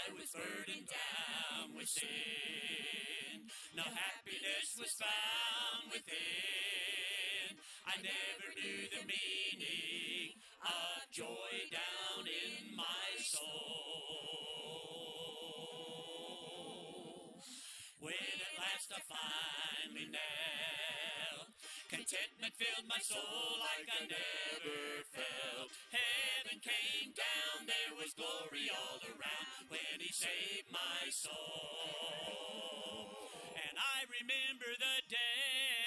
I was burdened down with sin. No happiness was found within. I never knew the meaning of joy down in my soul. When at last I finally knelt, contentment filled my soul like I never felt. Heaven came down, there was glory saved my soul. And I remember the day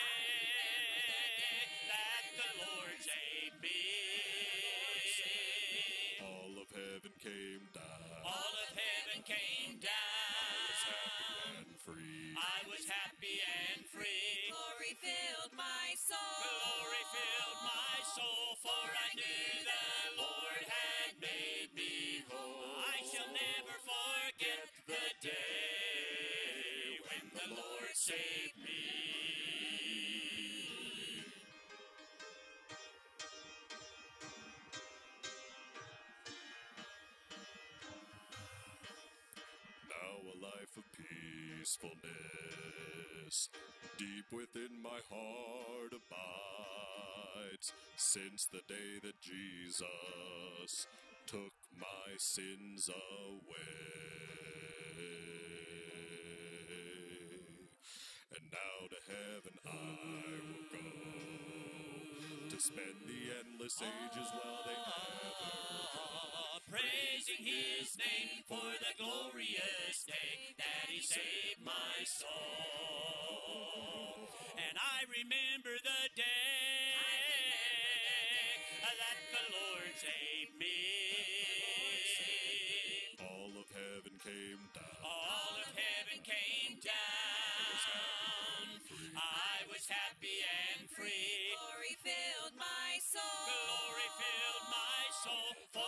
Saved me. Now a life of peacefulness deep within my heart abides since the day that Jesus took my sins away. And now to heaven I will go to spend the endless ages while they Ah, praising his name for the glorious day that he saved my soul. And I remember for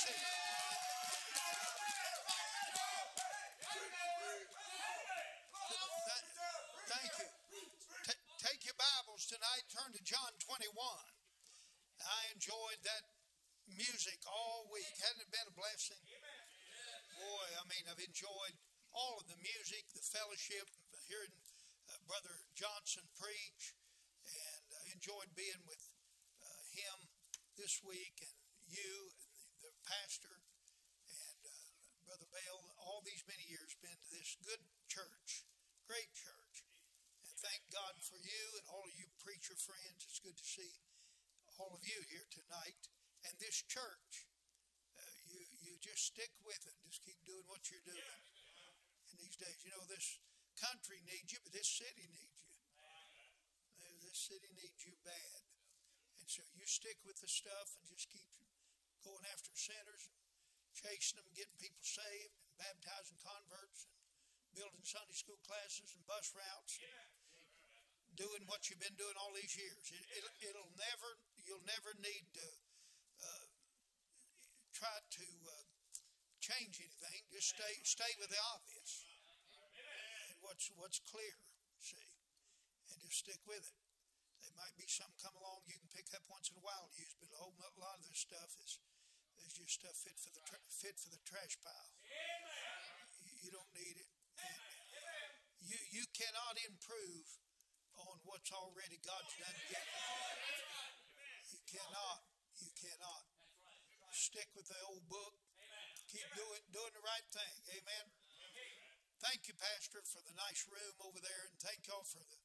Thank you. Ta- take your Bibles tonight. Turn to John 21. I enjoyed that music all week. Hasn't it been a blessing? Boy, I mean, I've enjoyed all of the music, the fellowship, hearing uh, Brother Johnson preach, and I enjoyed being with uh, him this week, and you, and the pastor, and uh, Brother Bell, all these many years, been to this good church, great church. And thank God for you and all preacher friends. It's good to see all of you here tonight. And this church, uh, you, you just stick with it. Just keep doing what you're doing in these days. You know, this country needs you, but this city needs you. This city needs you bad. And so you stick with the stuff and just keep going after sinners, chasing them, getting people saved, and baptizing converts, and building Sunday school classes and bus routes, doing what you've been doing all these years. It, it, will never, you'll never need to uh, try to uh, change anything. Just stay, stay with the obvious and what's what's clear. See, and just stick with it. There might be something come along you can pick up once in a while to use, but a whole lot of this stuff is is just stuff fit for the tra- fit for the trash pile. You, you don't need it. And you you cannot improve what's already God's done. yet. You cannot. You cannot. Stick with the old book. Keep doing doing the right thing. Amen. Thank you, Pastor, for the nice room over there, and thank y'all for the,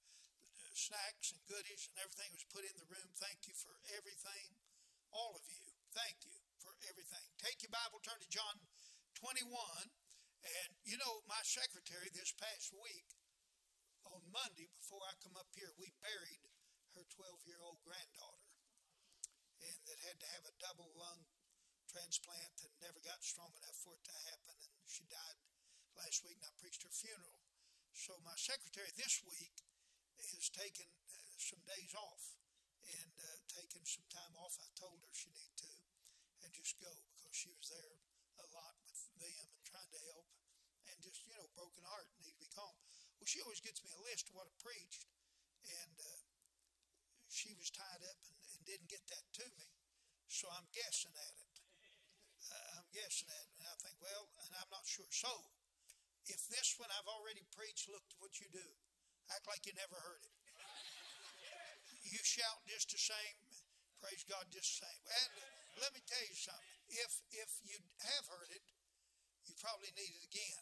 the snacks and goodies and everything was put in the room. Thank you for everything, all of you. Thank you for everything. Take your Bible, turn to John 21, and you know my secretary this past week Monday before I come up here, we buried her 12 year old granddaughter, and that had to have a double lung transplant and never got strong enough for it to happen, and she died last week, and I preached her funeral. So my secretary this week has taken uh, some days off and uh, taken some time off. I told her she needed to, and just go because she was there a lot with them and trying to help, and just you know broken heart need to be calm. Well, she always gets me a list of what I preached, and uh, she was tied up and, and, didn't get that to me, so I'm guessing at it. Uh, I'm guessing at it, and I think, well, and I'm not sure. So if this one I've already preached, look at what you do. Act like you never heard it. You shout just the same, praise God just the same. And let me tell you something. If if you have heard it, you probably need it again.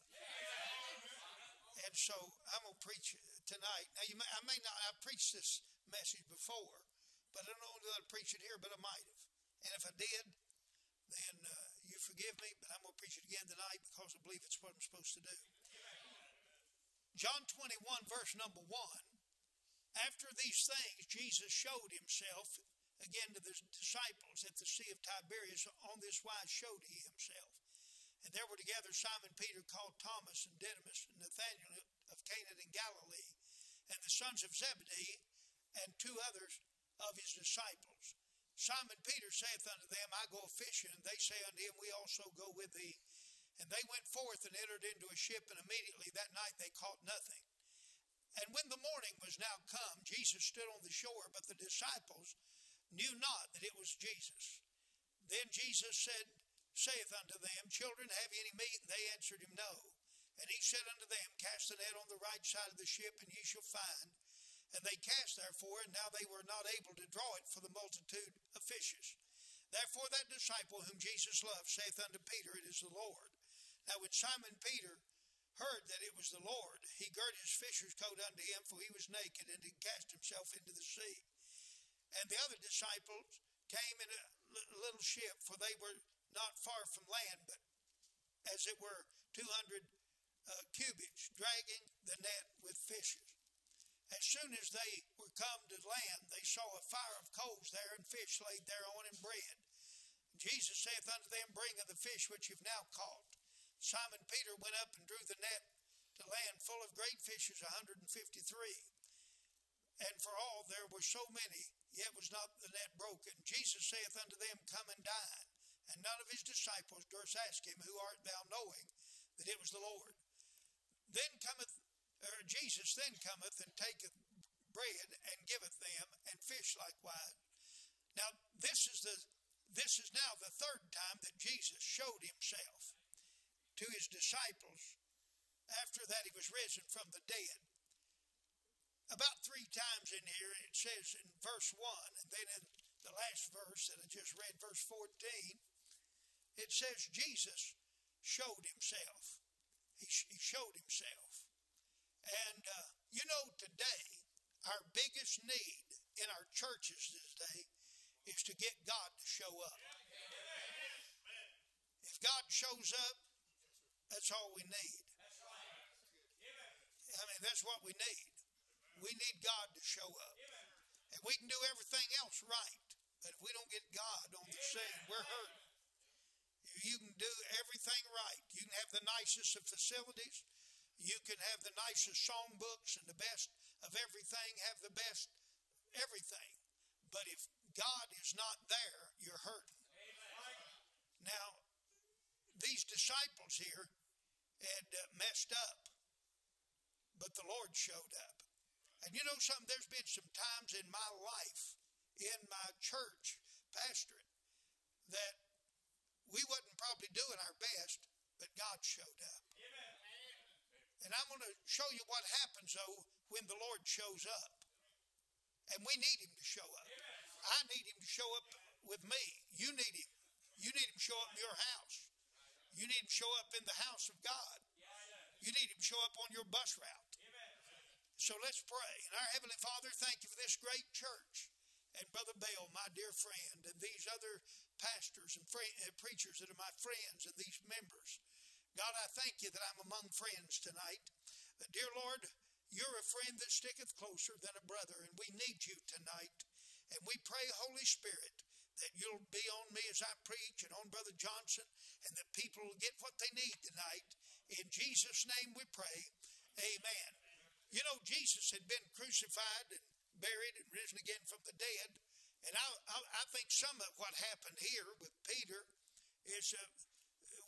And so I'm gonna preach tonight. Now you may, I may not I've preached this message before, but I don't know that I preach it here, but I might have. And if I did, then uh, you forgive me, but I'm going to preach it again tonight because I believe it's what I'm supposed to do. John 21, verse number 1. After these things, Jesus showed himself again to the disciples at the Sea of Tiberias. On this wise showed he himself. And there were together Simon Peter, called Thomas, and Didymus, and Nathanael of Cana in Galilee, and the sons of Zebedee, and two others of his disciples. Simon Peter saith unto them, I go fishing. And they say unto him, We also go with thee. And they went forth and entered into a ship, and immediately that night they caught nothing. And when the morning was now come, Jesus stood on the shore, but the disciples knew not that it was Jesus. Then Jesus said, saith unto them, Children, have ye any meat? And they answered him, No. And he said unto them, Cast the net on the right side of the ship, and ye shall find. And they cast therefore, and now they were not able to draw it for the multitude of fishes. Therefore that disciple whom Jesus loved saith unto Peter, It is the Lord. Now when Simon Peter heard that it was the Lord, he girt his fisher's coat unto him, for he was naked, and did cast himself into the sea. And the other disciples came in a little ship, for they were not far from land, but as it were 200 uh, cubits, dragging the net with fishes. As soon as they were come to land, they saw a fire of coals there, and fish laid thereon, and bread. Jesus saith unto them, Bring of the fish which you've now caught. Simon Peter went up and drew the net to land full of great fishes, a hundred and fifty three. And for all there were so many, yet was not the net broken. Jesus saith unto them, Come and dine. And none of his disciples durst ask him, Who art thou, knowing that it was the Lord? Then cometh or Jesus then cometh and taketh bread and giveth them, and fish likewise. Now this is the this is now the third time that Jesus showed himself to his disciples after that he was risen from the dead. About three times in here it says in verse 1, and then in the last verse that I just read, verse 14, it says Jesus showed himself. He, he showed himself. And uh, you know, today, our biggest need in our churches today is to get God to show up. If God shows up, that's all we need. I mean, that's what we need. We need God to show up. And we can do everything else right. But if we don't get God on the scene, we're hurt. You can do everything right. You can have the nicest of facilities. You can have the nicest songbooks and the best of everything, have the best everything. But if God is not there, you're hurting. Now, these disciples here had uh, messed up, but the Lord showed up. And you know something? There's been some times in my life, in my church pastorate, that we wasn't probably doing our best, but God showed up. And I'm going to show you what happens, though, when the Lord shows up. And we need Him to show up. I need Him to show up with me. You need Him. You need Him to show up in your house. You need Him to show up in the house of God. You need Him to show up on your bus route. So let's pray. And our Heavenly Father, thank you for this great church. And Brother Bale, my dear friend, and these other pastors and uh, preachers that are my friends and these members. God, I thank you that I'm among friends tonight. Dear Lord, you're a friend that sticketh closer than a brother, and we need you tonight. And we pray, Holy Spirit, that you'll be on me as I preach and on Brother Johnson, and that people will get what they need tonight. In Jesus' name we pray. Amen. You know, Jesus had been crucified and buried and risen again from the dead. And I, I, I think some of what happened here with Peter is uh,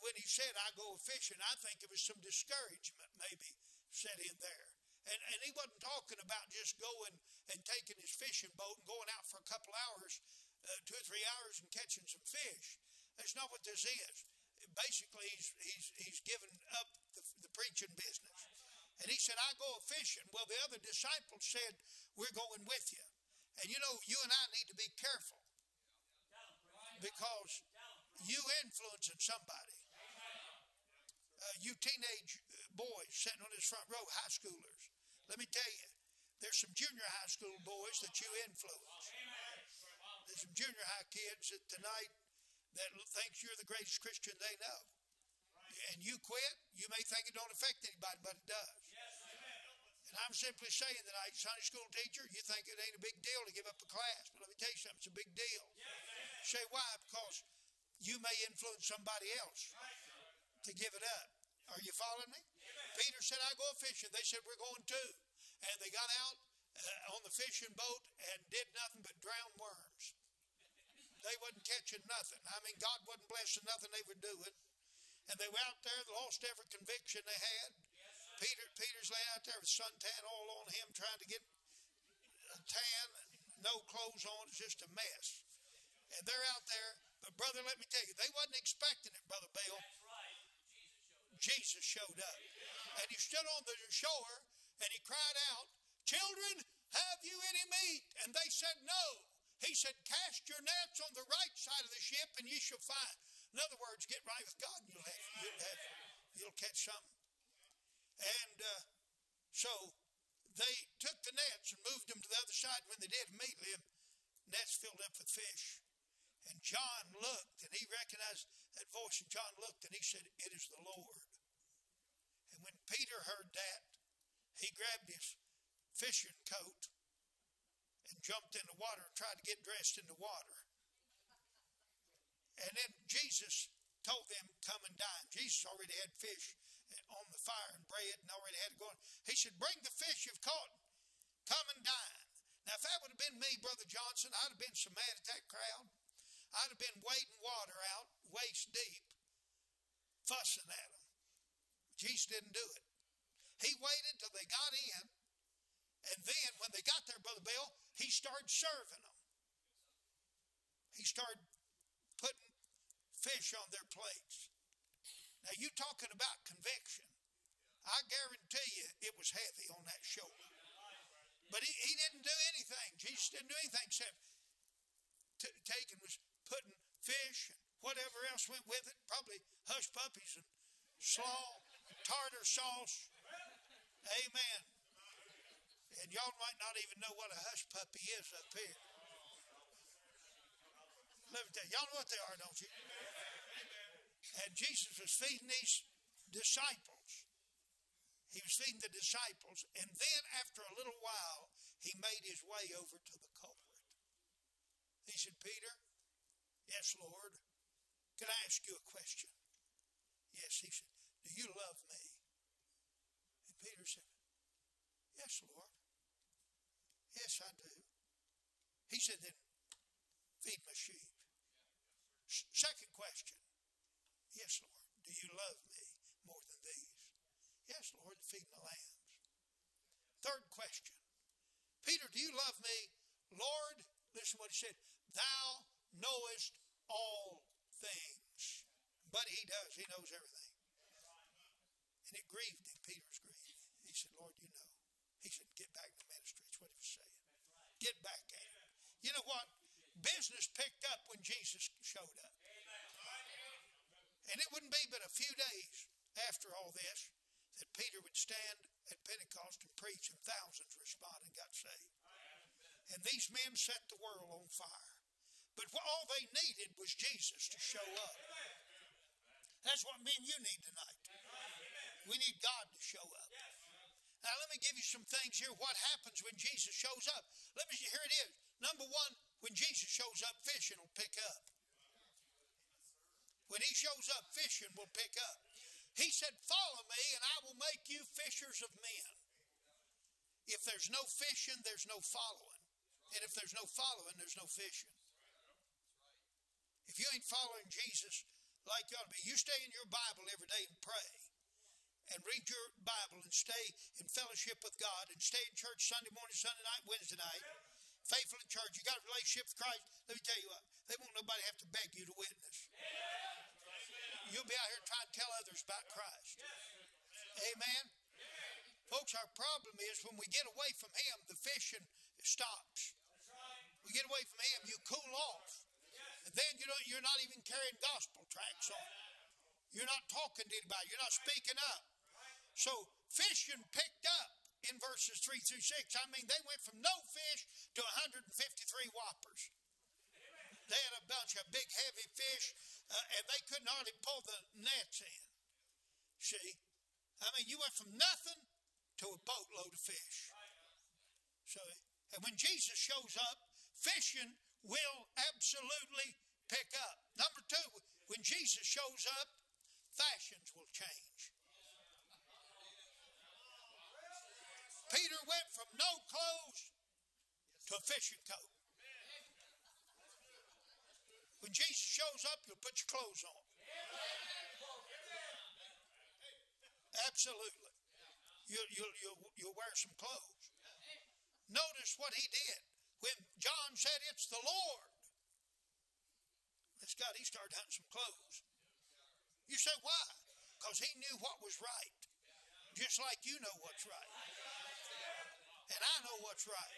when he said, I go fishing, I think it was some discouragement maybe set in there. And, and he wasn't talking about just going and taking his fishing boat and going out for a couple hours, uh, two or three hours, and catching some fish. That's not what this is. Basically, he's, he's, he's given up the, the preaching business. And he said, I go fishing. Well, the other disciples said, We're going with you. And you know, you and I need to be careful because you influencing somebody uh, you teenage boys sitting on this front row, high schoolers, let me tell you, there's some junior high school boys that you influence. There's some junior high kids that tonight that thinks you're the greatest Christian they know. And you quit, you may think it don't affect anybody, but it does. I'm simply saying that I, Sunday school teacher, you think it ain't a big deal to give up a class, but let me tell you something, it's a big deal. Say why? Because you may influence somebody else to give it up. Are you following me? Peter said, I go fishing. They said, We're going too. And they got out uh, on the fishing boat and did nothing but drown worms. They wasn't catching nothing. I mean, God wasn't blessing nothing they were doing. And they were out there, lost every conviction they had. Peter, Peter's laying out there with suntan all on him, trying to get a tan, no clothes on. It's just a mess. And they're out there. But brother, let me tell you, they wasn't expecting it, brother Bill. Right. Jesus showed up. And he stood on the shore and he cried out, Children, have you any meat? And they said, No. He said, Cast your nets on the right side of the ship and ye shall find. In other words, get right with God and you'll, have, you'll, have, you'll catch something. And uh, so they took the nets and moved them to the other side. When they did, immediately, nets filled up with fish. And John looked and he recognized that voice, and John looked and he said, It is the Lord. And when Peter heard that, he grabbed his fishing coat and jumped in the water and tried to get dressed in the water. And then Jesus told them, Come and dine. Jesus already had fish on the fire and bread and already had it going. He said, Bring the fish you've caught. Come and dine. Now, if that would have been me, Brother Johnson, I'd have been so mad at that crowd. I'd have been wading water out waist deep, fussing at them. Jesus didn't do it. He waited till they got in, and then when they got there, Brother Bill, he started serving them. He started putting fish on their plates. Now, you talking about conviction. I guarantee you it was heavy on that shoulder. But he, he didn't do anything. Jesus didn't do anything except t- taking was putting fish and whatever else went with it, probably hush puppies and slaw, and tartar sauce. Amen. And y'all might not even know what a hush puppy is up here. Let me tell you, y'all know what they are, don't you? And Jesus was feeding these disciples. He was feeding the disciples, and then after a little while, he made his way over to the culprit. He said, Peter, Yes, Lord. Can I ask you a question? Yes, he said, Do you love me? And Peter said, Yes, Lord. Yes, I do. He said, Then feed my sheep. Second question. Yes, Lord. Do you love me more than these? Yes, Lord, feed my lambs. Third question. Peter, do you love me? Lord, listen what he said. Thou knowest all things. But he does. He knows everything. And it grieved him, Peter's grief. He said, Lord, you know. He said, get back to ministry. That's what he was saying. Get back at it. You know what? Business picked up when Jesus showed up. And it wouldn't be but a few days after all this that Peter would stand at Pentecost and preach, and thousands responded and got saved. And these men set the world on fire. But all they needed was Jesus to show up. That's what me and you need tonight. We need God to show up. Now let me give you some things here. What happens when Jesus shows up? Let me here it is. Number one, when Jesus shows up, fishing will pick up. When he shows up, fishing will pick up. He said, Follow me, and I will make you fishers of men. If there's no fishing, there's no following. And if there's no following, there's no fishing. If you ain't following Jesus like you ought to be, you stay in your Bible every day and pray. And read your Bible and stay in fellowship with God and stay in church Sunday morning, Sunday night, Wednesday night. Faithful in church. You got a relationship with Christ. Let me tell you what, they won't nobody have to beg you to witness. You'll be out here trying to tell others about Christ. Amen. Folks, our problem is when we get away from Him, the fishing stops. We get away from Him, you cool off. And then you know you're not even carrying gospel tracts on. You're not talking to anybody. You're not speaking up. So fishing picked up in verses 3 through 6. I mean, they went from no fish to 153 whoppers. They had a bunch of big, heavy fish, uh, and they couldn't hardly pull the nets in. See? I mean, you went from nothing to a boatload of fish. So, and when Jesus shows up, fishing will absolutely pick up. Number two, when Jesus shows up, fashions will change. Peter went from no clothes to a fishing coat. When Jesus shows up, you'll put your clothes on. Absolutely. You'll, you'll, you'll, you'll wear some clothes. Notice what he did. When John said, It's the Lord, it's God, he started hunting some clothes. You say, Why? Because he knew what was right, just like you know what's right. And I know what's right.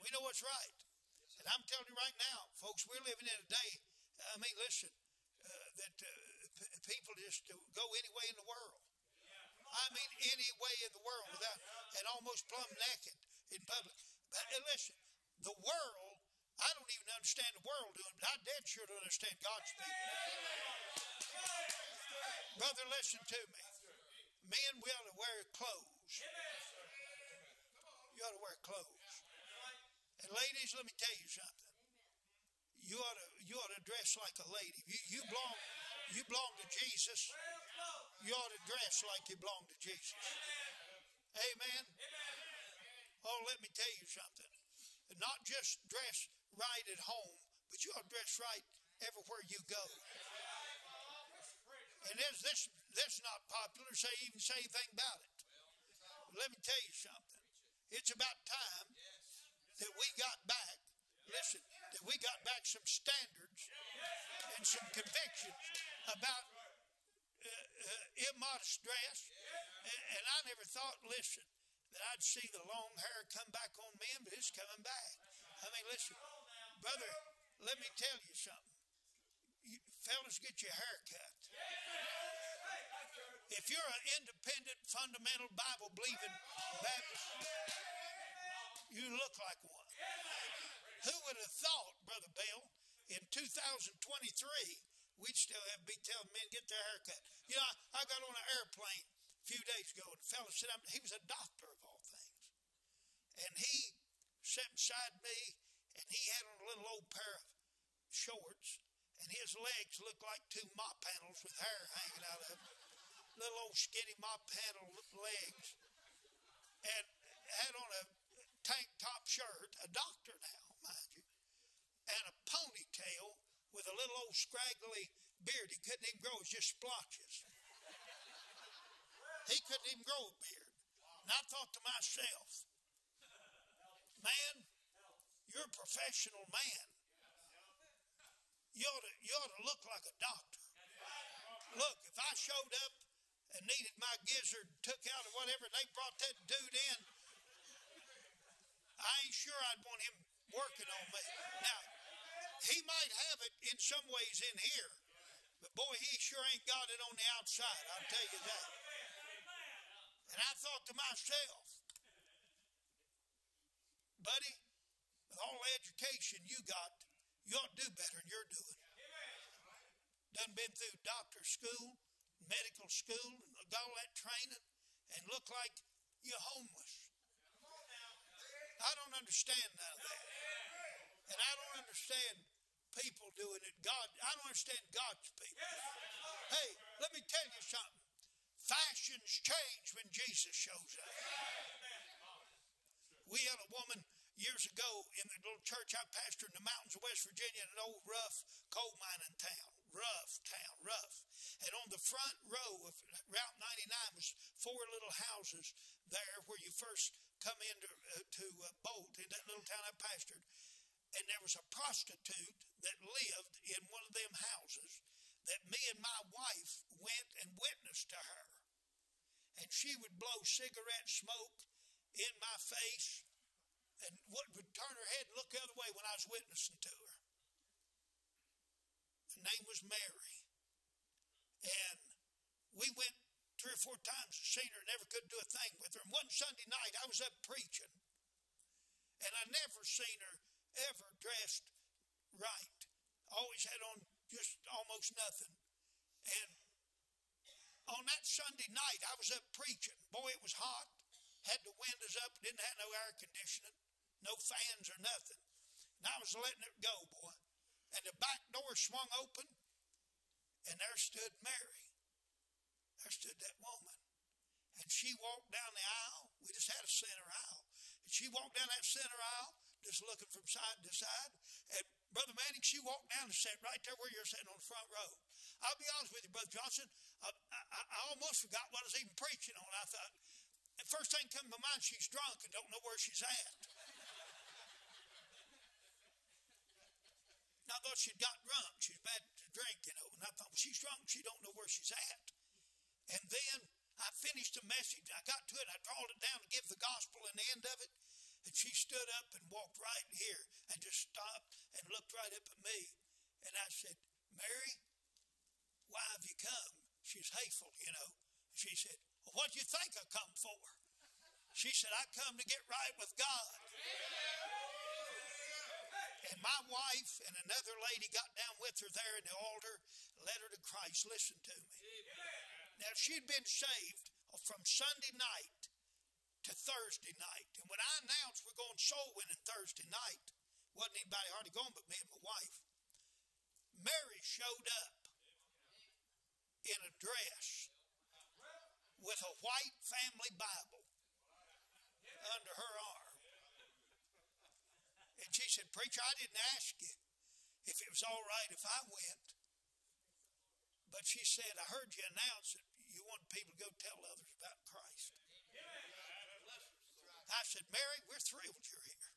We know what's right. And I'm telling you right now, folks, we're living in a day, I mean, listen, uh, that uh, p- people just go any way in the world. I mean, any way in the world without, and almost plumb naked in public. But uh, listen, the world, I don't even understand the world doing but I dead sure don't understand God's people. Brother, listen to me. Men, we ought to wear clothes. You ought to wear clothes. And ladies, let me tell you something. You ought to you ought to dress like a lady. You, you belong you belong to Jesus. You ought to dress like you belong to Jesus. Amen. Oh, let me tell you something. Not just dress right at home, but you ought to dress right everywhere you go. And is this this not popular? Say even say anything about it. Let me tell you something. It's about time that we got back. Listen, that we got back some standards and some convictions about uh, uh, immodest dress. And, and I never thought, listen, that I'd see the long hair come back on men, but it's coming back. I mean, listen, brother, let me tell you something. You, fellas, get your hair cut. If you're an independent, fundamental, Bible believing Baptist, you look like one. Who would have thought, Brother Bill, in 2023, we'd still have be telling men get their hair cut. You know, I, got on an airplane a few days ago, and a fellow said, he was a doctor of all things. And he sat beside me, and he had on a little old pair of shorts, and his legs looked like two mop handles with hair hanging out of them. Little old skinny mop handle legs. And had on a tank top shirt, a doctor now, mind you, and a ponytail with a little old scraggly beard. He couldn't even grow, it was just splotches. He couldn't even grow a beard. And I thought to myself, man, you're a professional man. You ought, to, you ought to look like a doctor. Look, if I showed up and needed my gizzard took out or whatever, and they brought that dude in, I ain't sure I'd want him working on me. Now, he might have it in some ways in here, but boy, he sure ain't got it on the outside, I'll tell you that. And I thought to myself, buddy, with all the education you got, you ought to do better than you're doing. Done been through doctor school, medical school, got all that training, and look like you're homeless. I don't understand none of that. And I don't understand people doing it. God, I don't understand God's people. Hey, let me tell you something. Fashions change when Jesus shows up. We had a woman years ago in the little church I pastored in the mountains of West Virginia in an old rough coal mining town. Rough town, rough. And on the front row of Route 99 was four little houses there where you first come into uh, to uh, Bolt in that little town I pastored. And there was a prostitute that lived in one of them houses that me and my wife went and witnessed to her. And she would blow cigarette smoke in my face and would turn her head and look the other way when I was witnessing to her. Her name was Mary. And we went three or four times to see her, never could do a thing with her. And one Sunday night I was up preaching, and I never seen her ever dressed right. Always had on just almost nothing. And on that Sunday night I was up preaching. Boy, it was hot. Had the windows up, didn't have no air conditioning, no fans or nothing. And I was letting it go, boy. And the back door swung open, and there stood Mary. There stood that woman. And she walked down the aisle. We just had a center aisle. And she walked down that center aisle, just looking from side to side. And Brother Manning, she walked down and sat right there where you're sitting on the front row. I'll be honest with you, Brother Johnson, I, I, I almost forgot what I was even preaching on. I thought, the first thing come to mind, she's drunk and don't know where she's at. I thought she'd got drunk. She's bad to drink, you know. And I thought, well, she's drunk. She don't know where she's at. And then I finished the message. I got to it. I drawed it down to give the gospel in the end of it. And she stood up and walked right here and just stopped and looked right up at me. And I said, Mary, why have you come? She's hateful, you know. She said, well, what do you think I come for? She said, I come to get right with God. And my wife and another lady got down with her there in the altar, led her to Christ. Listen to me. Now, she'd been saved from Sunday night to Thursday night. And when I announced we're going soul winning Thursday night, wasn't anybody hardly going but me and my wife. Mary showed up in a dress with a white family Bible under her arm. And she said, Preacher, I didn't ask you if it was all right if I went. But she said, I heard you announce that you want people to go tell others about Christ. I said, Mary, we're thrilled you're here.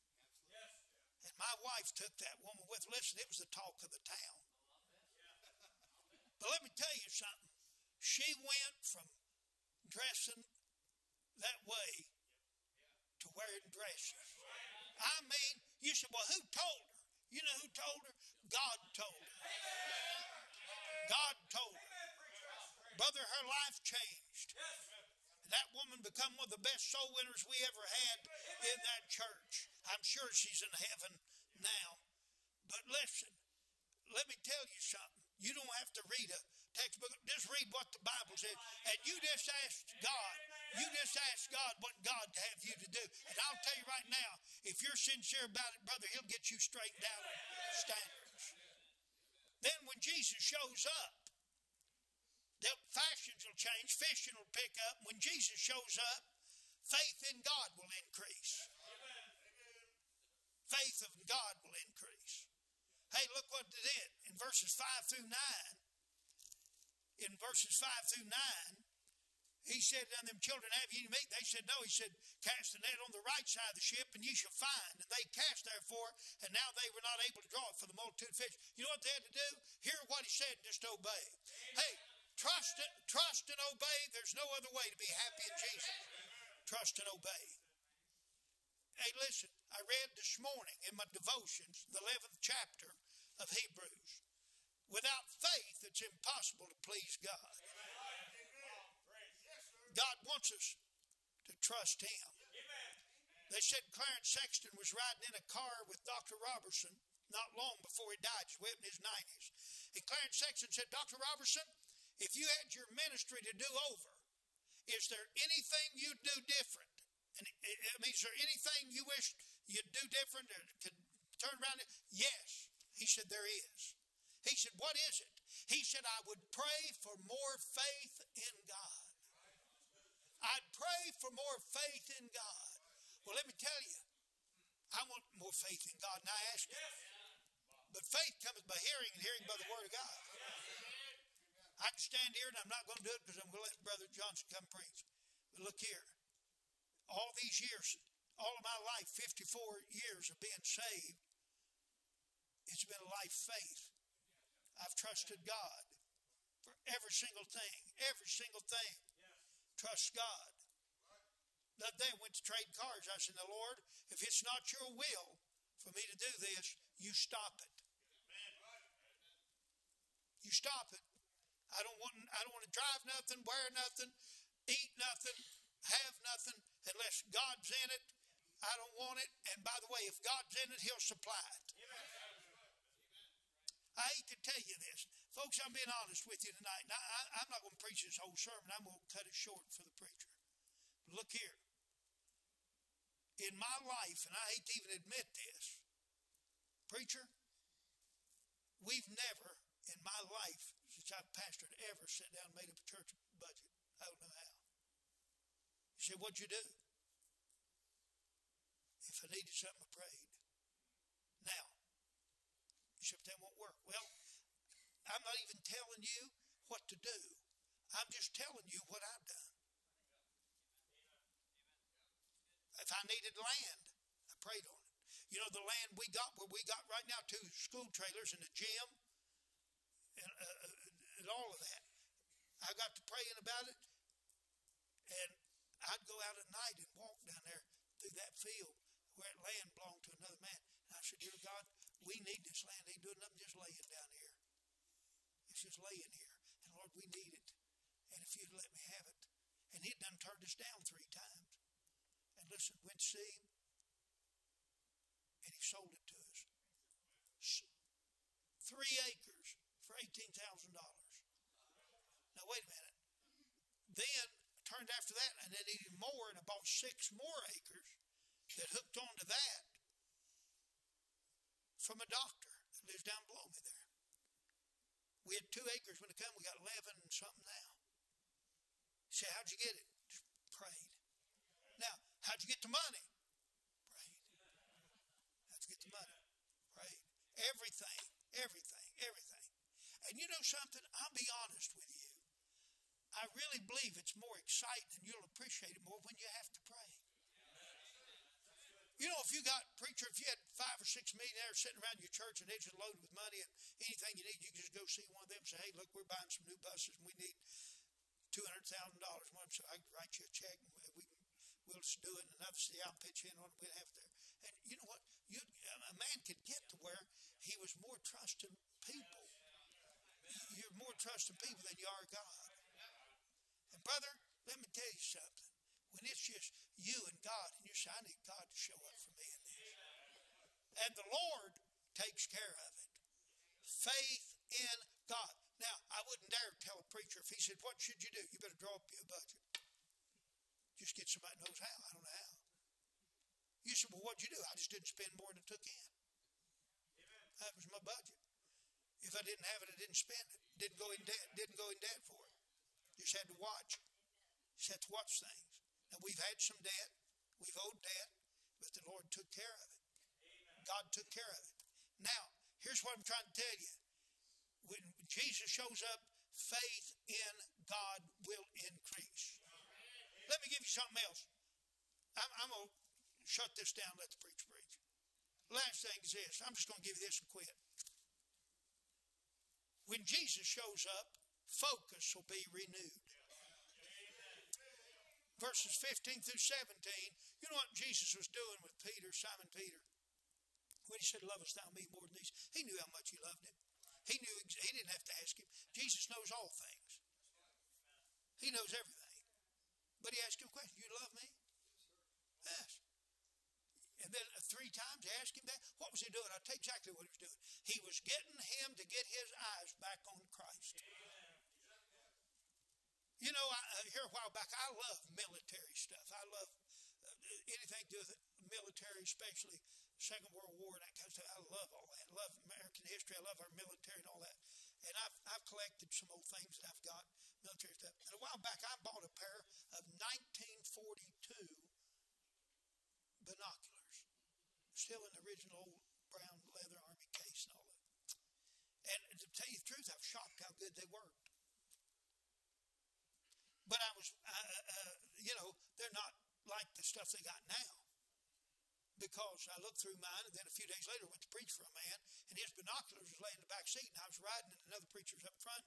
And my wife took that woman with. Listen, it was the talk of the town. But let me tell you something. She went from dressing that way to wearing dresses. I mean, you said, well, who told her? You know who told her? God told her. God told her. Brother, her life changed. That woman become one of the best soul winners we ever had in that church. I'm sure she's in heaven now. But listen, let me tell you something. You don't have to read a textbook. Just read what the Bible says. And you just ask God. You just ask God what God have you to do. And I'll tell you right now, if you're sincere about it, brother, he'll get you straightened out standards. Then when Jesus shows up, the fashions will change, fishing will pick up. When Jesus shows up, faith in God will increase. Faith of God will increase. Hey, look what it did in verses 5 through 9. In verses 5 through 9, he said unto them, Children, have ye any meat? They said, No. He said, Cast the net on the right side of the ship, and ye shall find. And they cast therefore, and now they were not able to draw it for the multitude of fish. You know what they had to do? Hear what he said, and just obey. Hey, trust trust and obey. There's no other way to be happy in Jesus. Trust and obey. Hey, listen, I read this morning in my devotions, the 11th chapter of Hebrews. Without faith, it's impossible to please God. God wants us to trust Him. They said Clarence Sexton was riding in a car with Dr. Roberson not long before he died. He's in his 90s. And Clarence Sexton said, Dr. Roberson, if you had your ministry to do over, is there anything you'd do different? And I mean, is there anything you wish you'd do different or could turn around? Yes. He said, There is. He said, What is it? He said, I would pray for more faith in God. I'd pray for more faith in God. Well, let me tell you, I want more faith in God, and I ask you. But faith comes by hearing, and hearing by the Word of God. I can stand here, and I'm not going to do it because I'm going to let Brother Johnson come preach. But look here all these years, all of my life, 54 years of being saved, it's been a life faith. I've trusted God for every single thing, every single thing. Trust God. That day I went to trade cars. I said, Now, Lord, if it's not your will for me to do this, you stop it. You stop it. I don't want I don't want to drive nothing, wear nothing, eat nothing, have nothing unless God's in it. I don't want it. And by the way, if God's in it, He'll supply it. I hate to tell you this. Folks, I'm being honest with you tonight. I, am not going to preach this whole sermon. I'm going to cut it short for the preacher. But look here. In my life, and I hate to even admit this, preacher, we've never in my life, since I've pastored, ever sat down and made up a church budget. I don't know how. You say, what'd you do? If I needed something, I prayed. Said, that won't work. Well, I'm not even telling you what to do. I'm just telling you what I've done. If I needed land, I prayed on it. You know, the land we got, where we got right now, two school trailers and a gym and, uh, uh, and all of that. I got to praying about it, and I'd go out at night and walk down there through that field where that land belonged to another man. And I said, Dear God, we need this land. Ain't doing nothing just laying down here. It's just laying here. And Lord, we need it. And if you'd let me have it. And he'd done turned us down three times. And listen, went to see him. And he sold it to us. Three acres for $18,000. Now, wait a minute. Then turned after that and then even more and bought six more acres that hooked onto that from a doctor that lives down below me there. We had two acres when it come. We got 11 and something now. He said, how'd you get it? Just prayed. Now, how'd you get the money? Prayed. How'd you get the money? Prayed. Everything, everything, everything. And you know something? I'll be honest with you. I really believe it's more exciting and you'll appreciate it more when you have. You know, if you got, preacher, if you had five or six millionaires sitting around your church and they just loaded with money and anything you need, you can just go see one of them and say, hey, look, we're buying some new buses and we need $200,000. One said, I can write you a check and we can, we'll just do it. And said, I'll pitch in on it. We'll have there. And you know what? You, a man could get to where he was more trusting people. You're more trusting people than you are God. And brother, let me tell you something. When it's just you and God, and you say, I need God to show up for me in this. And the Lord takes care of it. Faith in God. Now, I wouldn't dare tell a preacher if he said, What should you do? You better draw up your budget. Just get somebody who knows how. I don't know how. You said, Well, what'd you do? I just didn't spend more than I took in. That was my budget. If I didn't have it, I didn't spend it. Didn't go in debt. Didn't go in debt for it. Just had to watch. Just had to watch things. Now, we've had some debt, we've owed debt, but the Lord took care of it. God took care of it. Now, here's what I'm trying to tell you. When Jesus shows up, faith in God will increase. Let me give you something else. I'm, I'm going to shut this down, let the preacher preach. Last thing is this. I'm just going to give you this and quit. When Jesus shows up, focus will be renewed. Verses 15 through 17, you know what Jesus was doing with Peter, Simon Peter? When he said, Lovest thou me more than these? He knew how much he loved him. He knew he didn't have to ask him. Jesus knows all things. He knows everything. But he asked him a question, You love me? Yes. And then three times he asked him that. What was he doing? I'll tell you exactly what he was doing. He was getting him to get his eyes back on Christ. You know, I, uh, here a while back, I love military stuff. I love uh, anything to do with military, especially Second World War that kind of stuff. I love all that. I love American history. I love our military and all that. And I've, I've collected some old things that I've got, military stuff. And a while back, I bought a pair of 1942 binoculars, still in the original old brown leather army case and all that. And to tell you the truth, I was shocked how good they worked. But I was, uh, uh, you know, they're not like the stuff they got now. Because I looked through mine, and then a few days later went to preach for a man, and his binoculars was laying in the back seat, and I was riding, and another preacher was up front,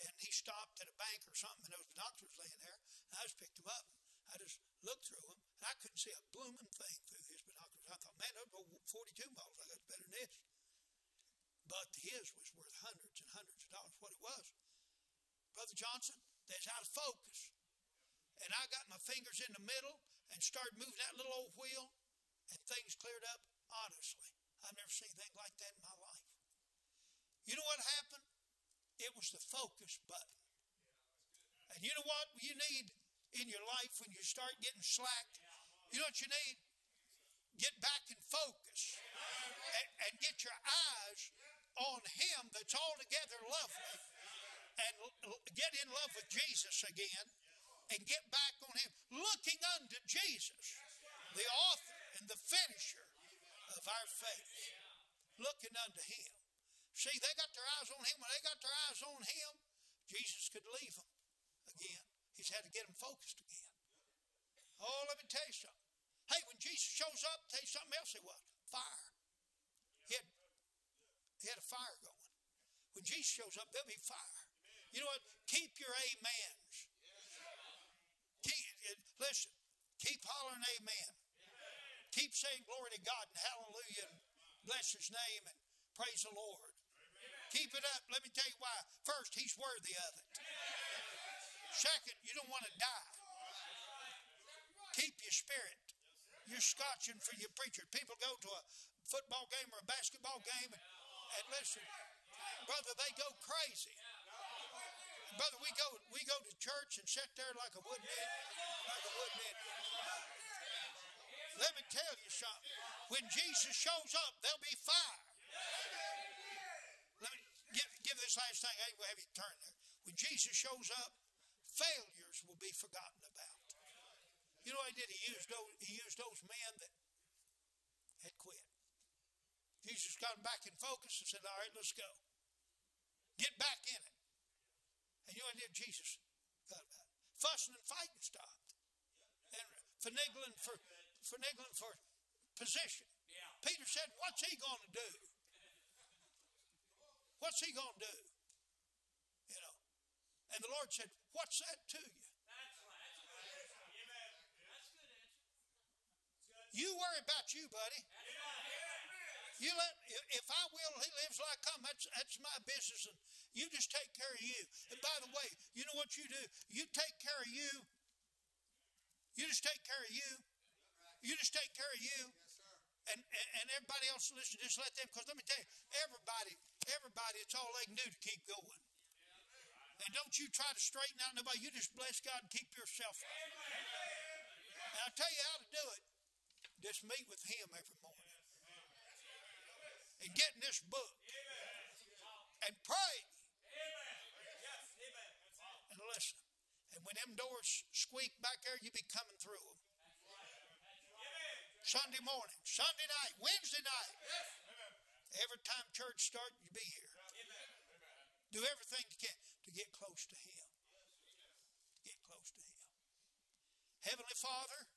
and he stopped at a bank or something, and those binoculars laying there, and I just picked them up. I just looked through them, and I couldn't see a blooming thing through his binoculars. I thought, man, those 42 miles, I got better than this. But his was worth hundreds and hundreds of dollars, what it was. Brother Johnson, that's out of focus. And I got my fingers in the middle and started moving that little old wheel, and things cleared up. Honestly, I've never seen anything like that in my life. You know what happened? It was the focus button. And you know what you need in your life when you start getting slack? You know what you need? Get back in focus and, and get your eyes on Him that's altogether lovely and get in love with Jesus again and get back on Him, looking unto Jesus, the author and the finisher of our faith. Looking unto Him. See, they got their eyes on Him. When they got their eyes on Him, Jesus could leave them again. He's had to get them focused again. Oh, let me tell you something. Hey, when Jesus shows up, tell you something else he was. Fire. He had, he had a fire going. When Jesus shows up, there'll be fire. You know what? Keep your amens. Keep, listen, keep hollering amen. Keep saying glory to God and hallelujah and bless his name and praise the Lord. Keep it up. Let me tell you why. First, he's worthy of it. Second, you don't want to die. Keep your spirit. You're scotching for your preacher. People go to a football game or a basketball game and, and listen, brother, they go crazy. Brother, we go we go to church and sit there like a wooden like a wooden Let me tell you something. When Jesus shows up, there'll be fire. Let me give, give this last thing. I ain't gonna have you turn there. When Jesus shows up, failures will be forgotten about. You know what he did? He used those, he used those men that had quit. Jesus got them back in focus and said, All right, let's go. Get back in it. And you know what Jesus got about it? Fussing and fighting stopped. And finagling for finagling for position. Peter said, What's he gonna do? What's he gonna do? You know. And the Lord said, What's that to you? You worry about you, buddy. You let if I will, he lives like I come. That's that's my business, and you just take care of you. And by the way, you know what you do? You take care of you. You just take care of you. You just take care of you. And, and, and everybody else listen, just let them, because let me tell you, everybody, everybody, it's all they can do to keep going. And don't you try to straighten out nobody. You just bless God and keep yourself right. And I'll tell you how to do it. Just meet with Him every morning. And get in this book. And pray. And listen. And when them doors squeak back there, you be coming through them. Sunday morning, Sunday night, Wednesday night. Every time church starts, you be here. Do everything you can to get close to Him. Get close to Him. Heavenly Father,